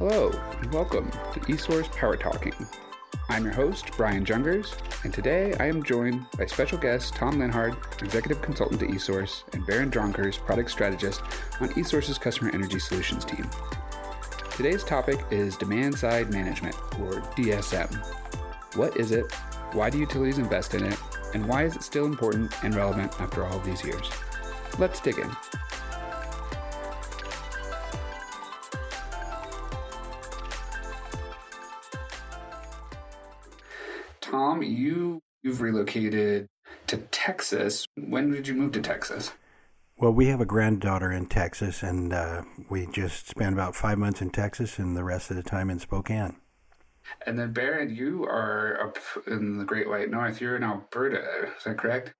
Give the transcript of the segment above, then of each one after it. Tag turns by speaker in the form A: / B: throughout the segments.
A: Hello, and welcome to eSource Power Talking. I'm your host, Bryan Jungers, and today I am joined by special guest Tom Lienhard, Executive Consultant to eSource, and Barend Dronkers, Product Strategist on eSource's Customer Energy Solutions team. Today's topic is Demand Side Management, or DSM. What is it? Why do utilities invest in it? And why is it still important and relevant after all these years? Let's dig in. Relocated to Texas. When did you move to Texas?
B: Well, we have a granddaughter in Texas, and uh, we just spent about five months in Texas and the rest of the time in Spokane.
A: And then, Barend, you are up in the Great White North. You're in Alberta. Is that correct?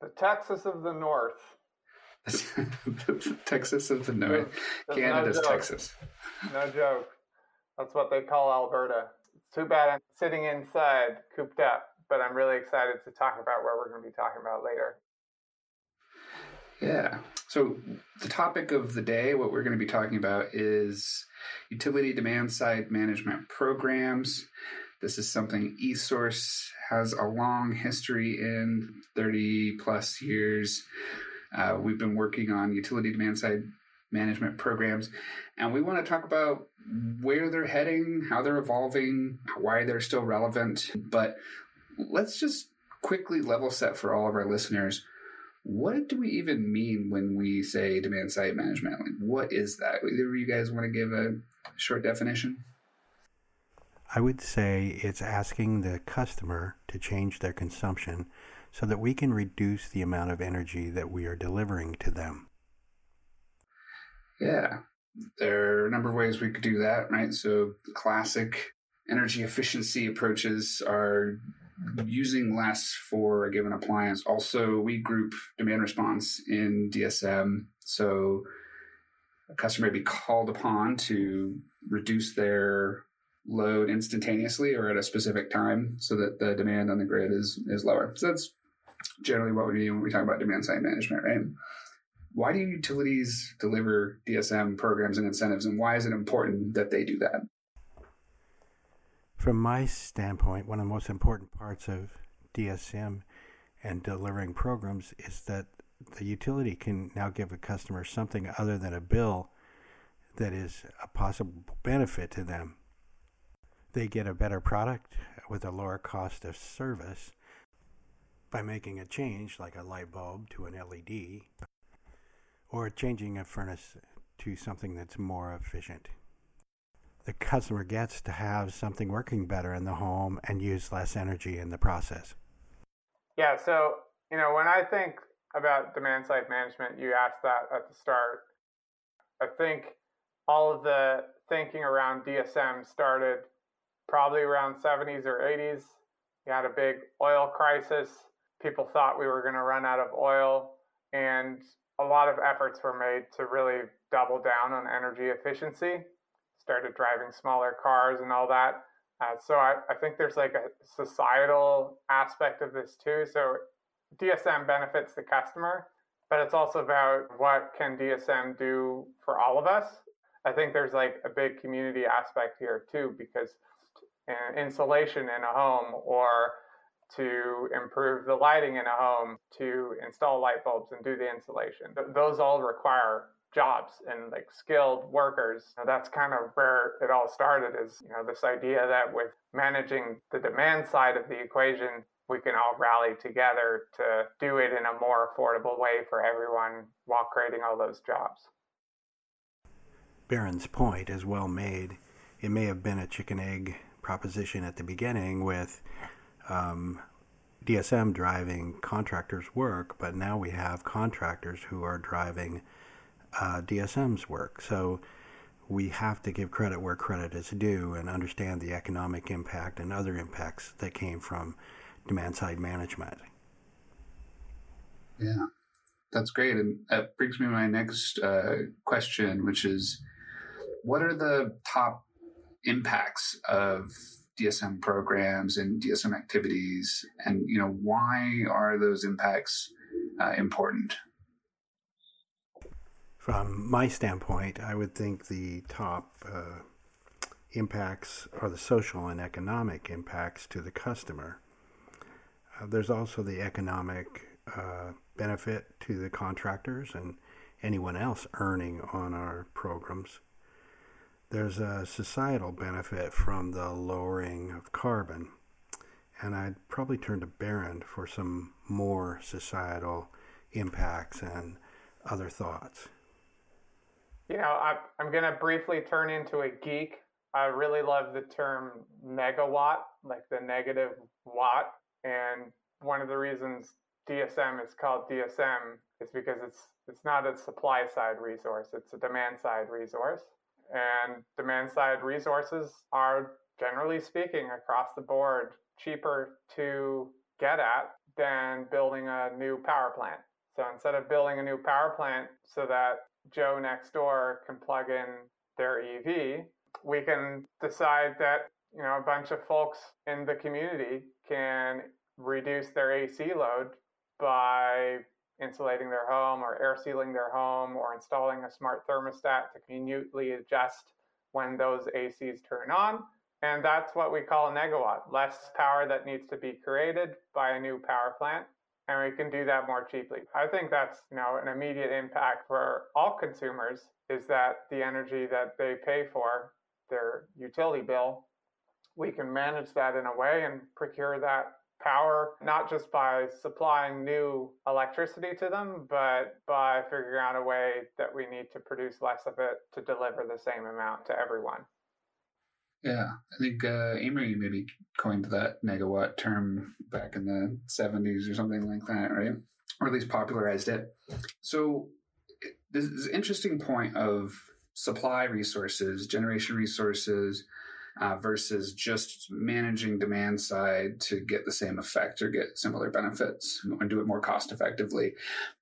C: The Texas of the North.
A: Texas of the North. There's Canada's no Texas.
C: No joke. That's what they call Alberta. It's too bad I'm sitting inside, cooped up, but I'm really excited to talk about what we're going to be talking about later.
A: Yeah. So, the topic of the day, what we're going to be talking about is utility demand side management programs. This is something eSource has a long history in 30 plus years. Uh, we've been working on utility demand side management programs, and we want to talk about where they're heading, how they're evolving, why they're still relevant. But let's just quickly level set for all of our listeners what do we even mean when we say demand side management? Like, what is that? Either you guys want to give a short definition?
B: I would say it's asking the customer to change their consumption so that we can reduce the amount of energy that we are delivering to them.
A: Yeah, there are a number of ways we could do that, right? So, classic energy efficiency approaches are using less for a given appliance. Also, we group demand response in DSM. So a customer may be called upon to reduce their load instantaneously or at a specific time so that the demand on the grid is is lower. So that's generally what we mean when we talk about demand side management, right? Why do utilities deliver DSM programs and incentives and why is it important that they do that?
B: From my standpoint, one of the most important parts of DSM and delivering programs is that the utility can now give a customer something other than a bill that is a possible benefit to them. They get a better product with a lower cost of service by making a change like a light bulb to an LED or changing a furnace to something that's more efficient the customer gets to have something working better in the home and use less energy in the process.
C: Yeah, so, you know, when I think about demand side management, you asked that at the start. I think all of the thinking around DSM started probably around 70s or 80s. You had a big oil crisis. People thought we were going to run out of oil, and a lot of efforts were made to really double down on energy efficiency started driving smaller cars and all that. Uh, so I, I think there's like a societal aspect of this too. So DSM benefits the customer, but it's also about what can DSM do for all of us. I think there's like a big community aspect here too, because insulation in a home or to improve the lighting in a home, to install light bulbs and do the insulation. Those all require jobs and like skilled workers. That's kind of where it all started is, you know, this idea that with managing the demand side of the equation, we can all rally together to do it in a more affordable way for everyone while creating all those jobs.
B: Barend's point is well made. It may have been a chicken egg proposition at the beginning with um, DSM driving contractors' work, but now we have contractors who are driving uh, DSM's work. So we have to give credit where credit is due and understand the economic impact and other impacts that came from demand side management.
A: Yeah, that's great. And that brings me to my next uh, question, which is what are the top impacts of DSM programs and DSM activities? And, you know, why are those impacts uh, important?
B: From my standpoint, I would think the top uh, impacts are the social and economic impacts to the customer. Uh, there's also the economic uh, benefit to the contractors and anyone else earning on our programs. There's a societal benefit from the lowering of carbon, and I'd probably turn to Barend for some more societal impacts and other thoughts.
C: You know, I, I'm going to briefly turn into a geek. I really love the term negawatt, like the negative watt. And one of the reasons DSM is called DSM is because it's it's not a supply side resource, it's a demand side resource. And demand side resources are generally speaking across the board cheaper to get at than building a new power plant. So instead of building a new power plant so that Joe next door can plug in their EV, we can decide that you know a bunch of folks in the community can reduce their AC load by insulating their home or air sealing their home or installing a smart thermostat to conveniently adjust when those ACs turn on. And that's what we call a negawatt less power that needs to be created by a new power plant. And we can do that more cheaply. I think that's you know an immediate impact for all consumers is that the energy that they pay for their utility bill, we can manage that in a way and procure that power, not just by supplying new electricity to them, but by figuring out a way that we need to produce less of it to deliver the same amount to everyone.
A: Yeah, I think uh, Amory maybe coined that negawatt term back in the 70s or something like that, right? Or at least popularized it. So, this is an interesting point of supply resources, generation resources, uh, versus just managing demand side to get the same effect or get similar benefits and do it more cost effectively.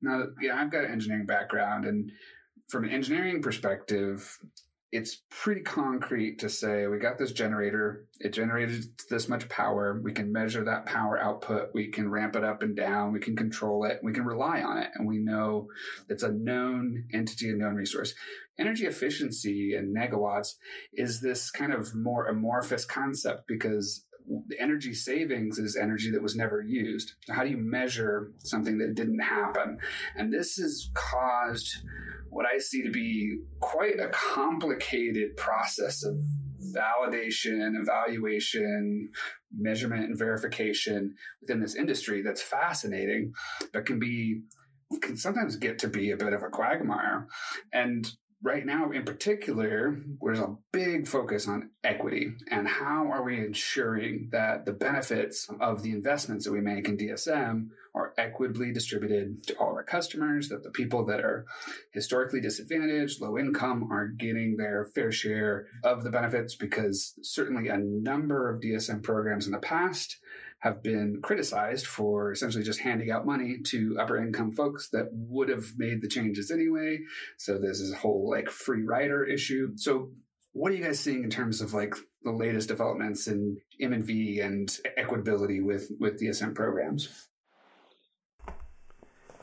A: Now, yeah, I've got an engineering background, and from an engineering perspective, it's pretty concrete to say we got this generator it generated this much power we can measure that power output we can ramp it up and down we can control it we can rely on it and we know it's a known entity a known resource. Energy efficiency in negawatts is this kind of more amorphous concept because the energy savings is energy that was never used. So how do you measure something that didn't happen? And this has caused what I see to be quite a complicated process of validation, evaluation, measurement, and verification within this industry that's fascinating, but can be can sometimes get to be a bit of a quagmire. And right now in particular there's a big focus on equity and how are we ensuring that the benefits of the investments that we make in dsm are equitably distributed to all of our customers that the people that are historically disadvantaged low income are getting their fair share of the benefits because certainly a number of dsm programs in the past have been criticized for essentially just handing out money to upper income folks that would have made the changes anyway. So there's this whole like free rider issue. So what are you guys seeing in terms of like the latest developments in M&V and equitability with with DSM programs?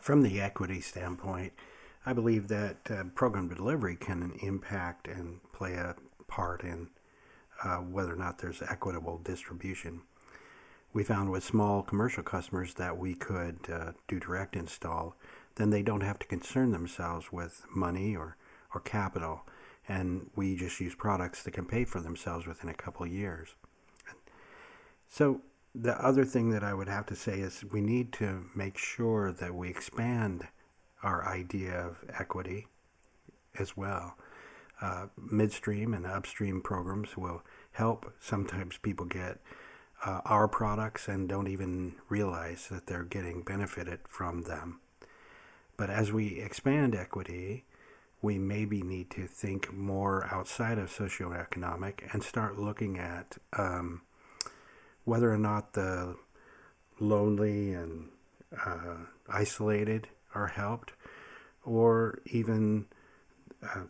B: From the equity standpoint, I believe that uh, program delivery can impact and play a part in uh, whether or not there's equitable distribution we found with small commercial customers that we could uh, do direct install, then they don't have to concern themselves with money or, or capital. And we just use products that can pay for themselves within a couple years. So, the other thing that I would have to say is we need to make sure that we expand our idea of equity as well. Uh, midstream and upstream programs will help sometimes people get uh, our products and don't even realize that they're getting benefited from them. But as we expand equity, we maybe need to think more outside of socioeconomic and start looking at um, whether or not the lonely and uh, isolated are helped, or even uh,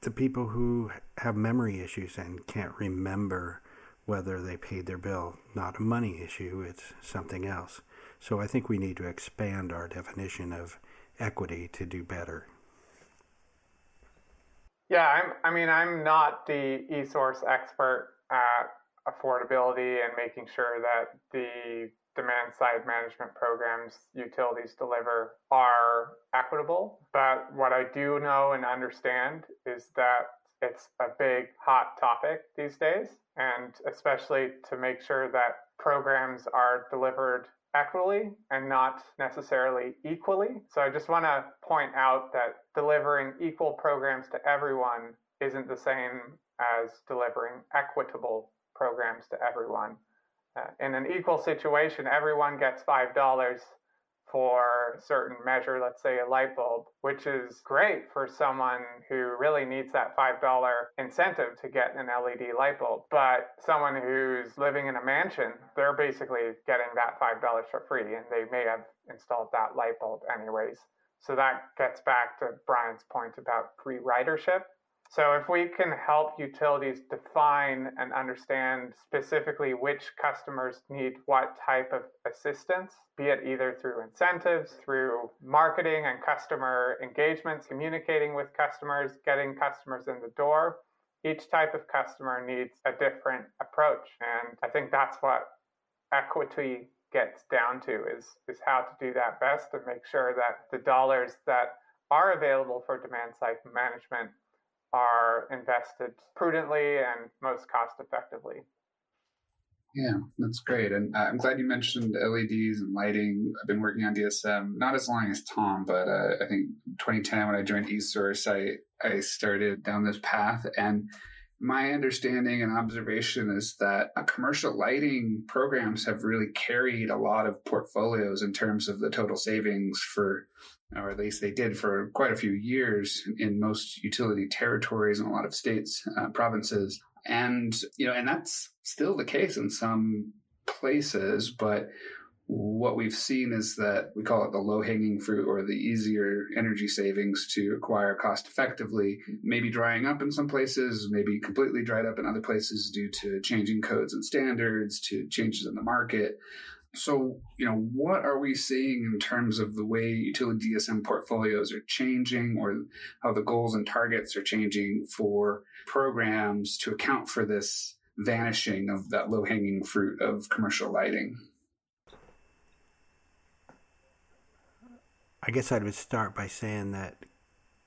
B: the people who have memory issues and can't remember whether they paid their bill. Not a money issue, it's something else. So I think we need to expand our definition of equity to do better.
C: Yeah, I'm, I mean, I'm not the eSource expert at affordability and making sure that the demand side management programs utilities deliver are equitable. But what I do know and understand is that it's a big hot topic these days, and especially to make sure that programs are delivered equitably and not necessarily equally. So I just want to point out that delivering equal programs to everyone isn't the same as delivering equitable programs to everyone. Uh, in an equal situation, everyone gets $5 for a certain measure, let's say a light bulb, which is great for someone who really needs that $5 incentive to get an LED light bulb. But someone who's living in a mansion, they're basically getting that $5 for free and they may have installed that light bulb anyways. So that gets back to Bryan's point about free ridership. So if we can help utilities define and understand specifically which customers need what type of assistance, be it either through incentives, through marketing and customer engagements, communicating with customers, getting customers in the door, each type of customer needs a different approach. And I think that's what equity gets down to is, is how to do that best and make sure that the dollars that are available for demand side management are invested prudently and most cost effectively.
A: Yeah, that's great. And uh, I'm glad you mentioned LEDs and lighting. I've been working on DSM not as long as Tom, but uh, I think 2010 when I joined eSource, I, I started down this path. And my understanding and observation is that uh, commercial lighting programs have really carried a lot of portfolios in terms of the total savings for or at least they did for quite a few years in most utility territories and a lot of states, uh, provinces. And, you know, and that's still the case in some places, but what we've seen is that we call it the low hanging fruit or the easier energy savings to acquire cost effectively, maybe drying up in some places, maybe completely dried up in other places due to changing codes and standards, to changes in the market. So, you know, what are we seeing in terms of the way utility DSM portfolios are changing or how the goals and targets are changing for programs to account for this vanishing of that low hanging fruit of commercial lighting?
B: I guess I would start by saying that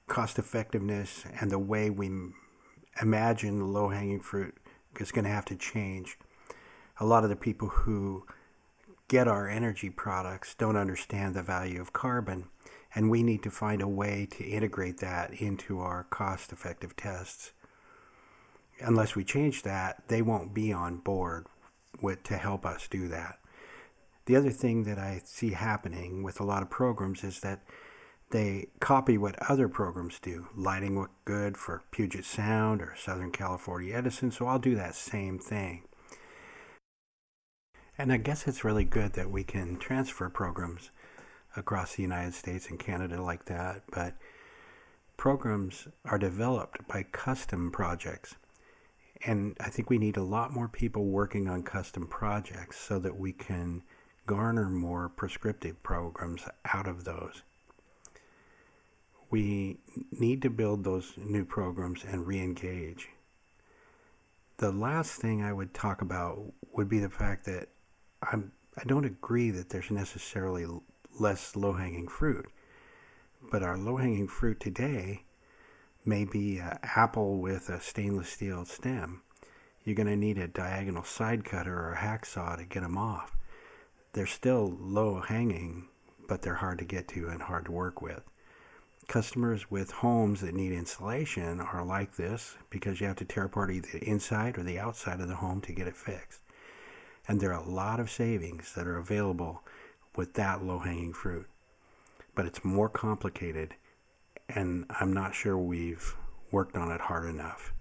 B: cost effectiveness and the way we imagine the low hanging fruit is going to have to change. A lot of the people who get our energy products don't understand the value of carbon, and we need to find a way to integrate that into our cost effective tests. Unless we change that, they won't be on board with, to help us do that. The other thing that I see happening with a lot of programs is that they copy what other programs do. Lighting looked good for Puget Sound or Southern California Edison, so I'll do that same thing. And I guess it's really good that we can transfer programs across the United States and Canada like that, but programs are developed by custom projects. And I think we need a lot more people working on custom projects so that we can garner more prescriptive programs out of those. We need to build those new programs and re engage. The last thing I would talk about would be the fact that I'm, I don't agree that there's necessarily less low hanging fruit, but our low hanging fruit today may be an apple with a stainless steel stem. You're going to need a diagonal side cutter or a hacksaw to get them off. They're still low hanging, but they're hard to get to and hard to work with. Customers with homes that need insulation are like this because you have to tear apart either the inside or the outside of the home to get it fixed. And there are a lot of savings that are available with that low hanging fruit. But it's more complicated, and I'm not sure we've worked on it hard enough.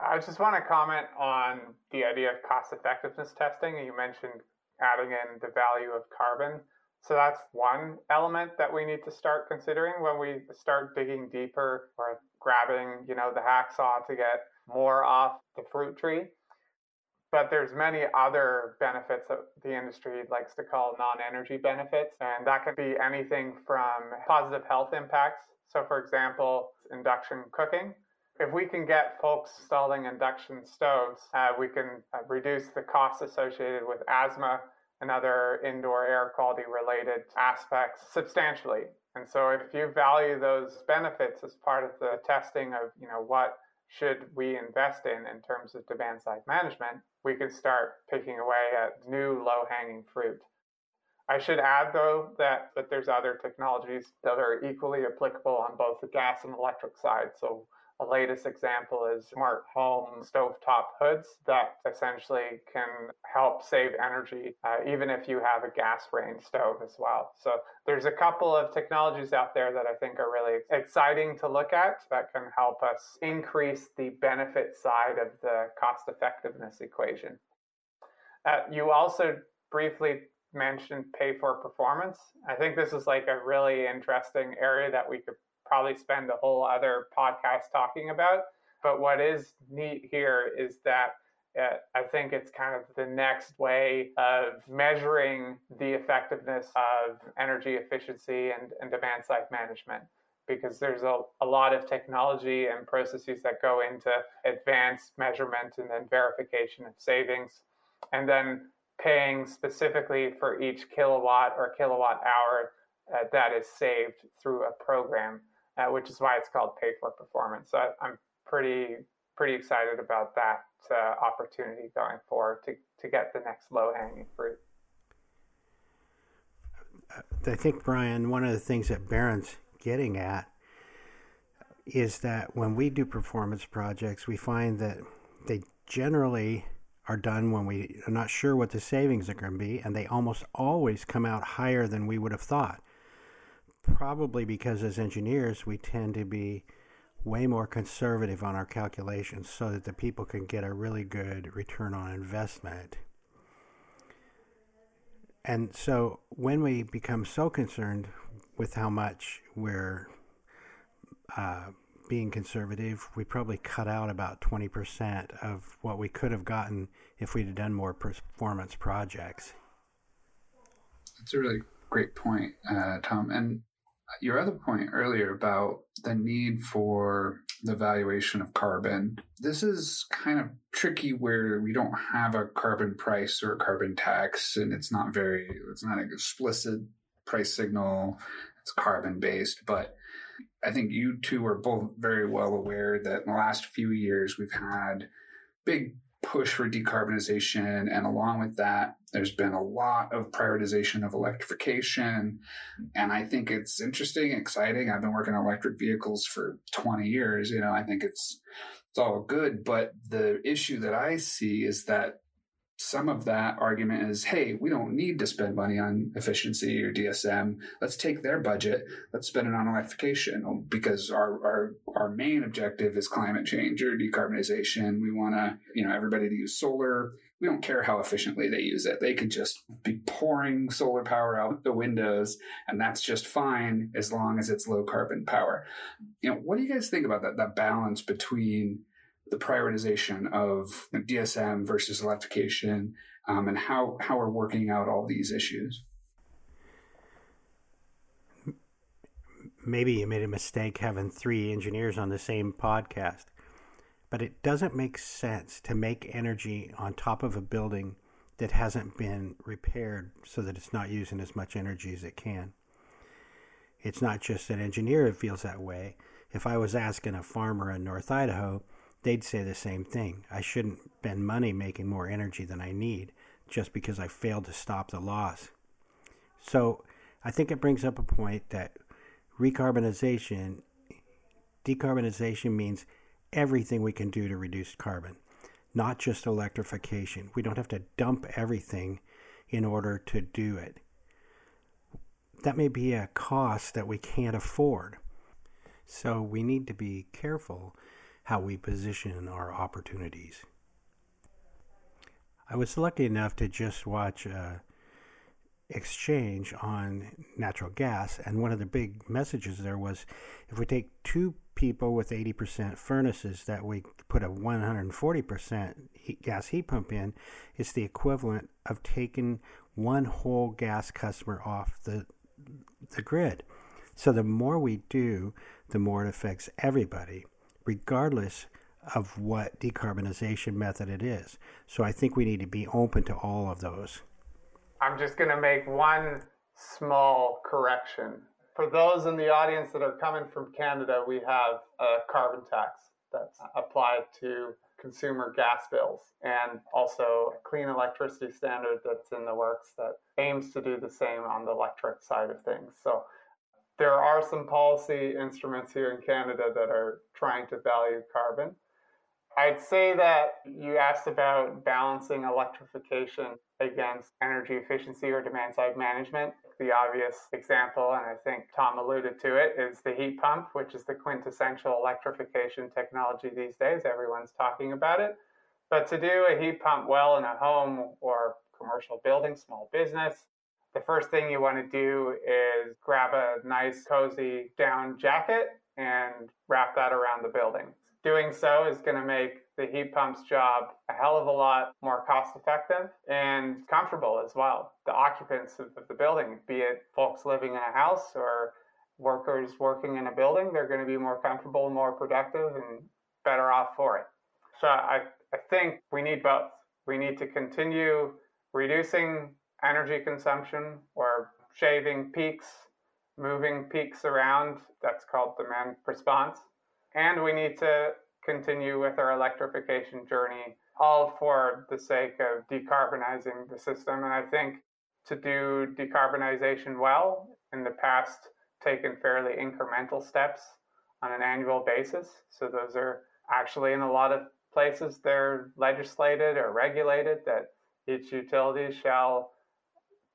C: I just want to comment on the idea of cost effectiveness testing. You mentioned adding in the value of carbon. So that's one element that we need to start considering when we start digging deeper or grabbing, you know, the hacksaw to get more off the fruit tree. But there's many other benefits that the industry likes to call non-energy benefits and that can be anything from positive health impacts. So for example induction cooking. If we can get folks installing induction stoves uh, we can uh, reduce the costs associated with asthma and other indoor air quality related aspects substantially. And so if you value those benefits as part of the testing of you know what should we invest in in terms of demand side management, we could start picking away at new low hanging fruit. I should add though that, that there's other technologies that are equally applicable on both the gas and electric side. So a latest example is smart home stovetop hoods that essentially can help save energy, uh, even if you have a gas range stove as well. So there's a couple of technologies out there that I think are really exciting to look at that can help us increase the benefit side of the cost effectiveness equation. Uh, you also briefly mentioned pay for performance. I think this is like a really interesting area that we could probably spend a whole other podcast talking about. But what is neat here is that uh, I think it's kind of the next way of measuring the effectiveness of energy efficiency and, and demand side management because there's a, a lot of technology and processes that go into advanced measurement and then verification of savings. And then paying specifically for each kilowatt or kilowatt hour uh, that is saved through a program uh, which is why it's called pay for performance. So I, am pretty pretty excited about that uh, opportunity going forward to, to get the next low hanging fruit.
B: I think Bryan, one of the things that Barend's getting at is that when we do performance projects, we find that they generally are done when we are not sure what the savings are going to be, and they almost always come out higher than we would have thought probably because as engineers we tend to be way more conservative on our calculations so that the people can get a really good return on investment. And so when we become so concerned with how much we're uh, being conservative, we probably cut out about 20% of what we could have gotten if we'd have done more performance projects.
A: That's a really great point, uh, Tom. And your other point earlier about the need for the valuation of carbon, this is kind of tricky where we don't have a carbon price or a carbon tax, and it's not very, it's not an explicit price signal. It's carbon based, but I think you two are both very well aware that in the last few years we've had big push for decarbonization. And along with that, there's been a lot of prioritization of electrification. And I think it's interesting, exciting. I've been working on electric vehicles for 20 years. You know, I think it's, it's all good. But the issue that I see is that some of that argument is, hey, we don't need to spend money on efficiency or DSM. Let's take their budget, let's spend it on electrification oh, because our our, our main objective is climate change or decarbonization. We want to, you know, everybody to use solar. We don't care how efficiently they use it. They can just be pouring solar power out the windows, and that's just fine as long as it's low carbon power. You know, what do you guys think about that? That balance between the prioritization of DSM versus electrification um, and how, how we're working out all these issues.
B: Maybe you made a mistake having three engineers on the same podcast, but it doesn't make sense to make energy on top of a building that hasn't been repaired so that it's not using as much energy as it can. It's not just an engineer that feels that way. If I was asking a farmer in North Idaho, they'd say the same thing. I shouldn't spend money making more energy than I need just because I failed to stop the loss. So I think it brings up a point that recarbonization, decarbonization means everything we can do to reduce carbon, not just electrification. We don't have to dump everything in order to do it. That may be a cost that we can't afford. So we need to be careful how we position our opportunities. I was lucky enough to just watch uh, exchange on natural gas. And one of the big messages there was if we take two people with 80% furnaces that we put a 140% heat, gas heat pump in, it's the equivalent of taking one whole gas customer off the, the grid. So the more we do, the more it affects everybody, regardless of what decarbonization method it is. So I think we need to be open to all of those.
C: I'm just going to make one small correction. For those in the audience that are coming from Canada, we have a carbon tax that's applied to consumer gas bills and also a clean electricity standard that's in the works that aims to do the same on the electric side of things. So there are some policy instruments here in Canada that are trying to value carbon. I'd say that you asked about balancing electrification against energy efficiency or demand side management. The obvious example, and I think Tom alluded to it, is the heat pump, which is the quintessential electrification technology these days. Everyone's talking about it. But to do a heat pump well in a home or commercial building, small business, the first thing you want to do is grab a nice, cozy down jacket and wrap that around the building. Doing so is going to make the heat pump's job a hell of a lot more cost effective and comfortable as well. The occupants of the building, be it folks living in a house or workers working in a building, they're going to be more comfortable, more productive, and better off for it. So I, I think we need both. We need to continue reducing energy consumption or shaving peaks, moving peaks around. That's called demand response. And we need to continue with our electrification journey, all for the sake of decarbonizing the system. And I think to do decarbonization well, in the past, taken fairly incremental steps on an annual basis. So those are actually in a lot of places they're legislated or regulated that each utility shall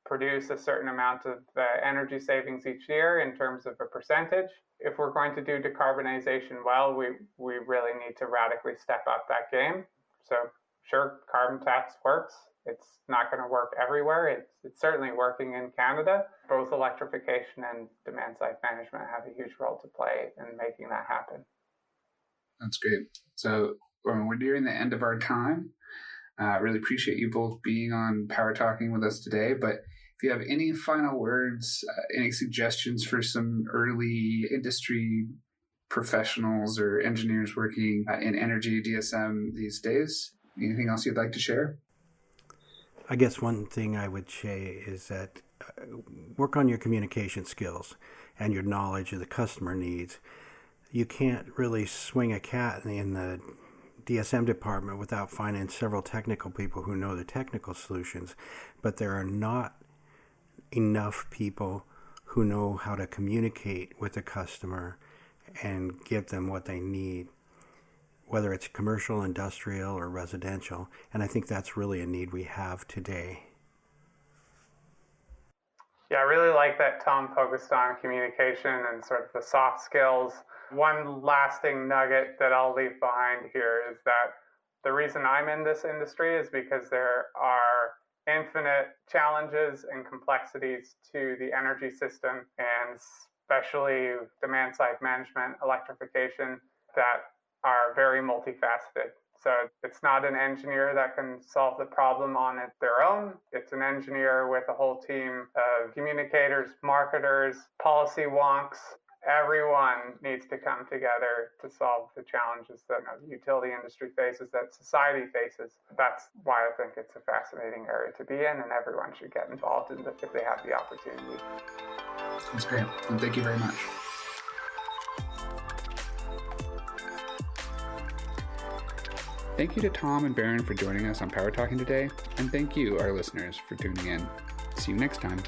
C: produce a certain amount of uh, energy savings each year in terms of a percentage. If we're going to do decarbonization well, we, we really need to radically step up that game. So, sure, carbon tax works. It's not going to work everywhere. It's, it's certainly working in Canada. Both electrification and demand side management have a huge role to play in making that happen.
A: That's great. So, we're nearing the end of our time. I uh, really appreciate you both being on Power Talking with us today. But if you have any final words, uh, any suggestions for some early industry professionals or engineers working uh, in energy DSM these days, anything else you'd like to share?
B: I guess one thing I would say is that uh, work on your communication skills and your knowledge of the customer needs. You can't really swing a cat in the DSM department without finding several technical people who know the technical solutions, but there are not enough people who know how to communicate with the customer and give them what they need, whether it's commercial, industrial, or residential. And I think that's really a need we have today.
C: Yeah, I really like that Tom focused on communication and sort of the soft skills. One lasting nugget that I'll leave behind here is that the reason I'm in this industry is because there are infinite challenges and complexities to the energy system and especially demand side management, electrification that are very multifaceted. So it's not an engineer that can solve the problem on it, their own. It's an engineer with a whole team of communicators, marketers, policy wonks, everyone needs to come together to solve the challenges that the utility industry faces, that society faces. That's why I think it's a fascinating area to be in, and everyone should get involved in if they have the opportunity.
A: That's great. And thank you very much. Thank you to Tom and Barend for joining us on Power Talking today, and thank you, our listeners, for tuning in. See you next time.